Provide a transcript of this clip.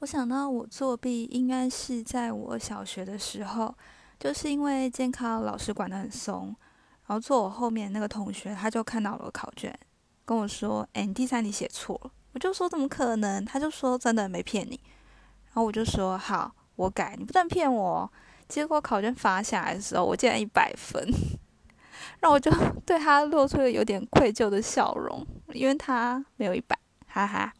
我想到我作弊应该是在我小学的时候，就是因为监考老师管得很松，然后坐我后面那个同学他就看到了我考卷，跟我说：“哎，第三题写错了。”我就说：“怎么可能？”他就说：“真的没骗你。”然后我就说：“好，我改，你不能骗我。”结果考卷发下来的时候，我竟然一百分，让我就 对他露出了有点愧疚的笑容，因为他没有一百，哈哈。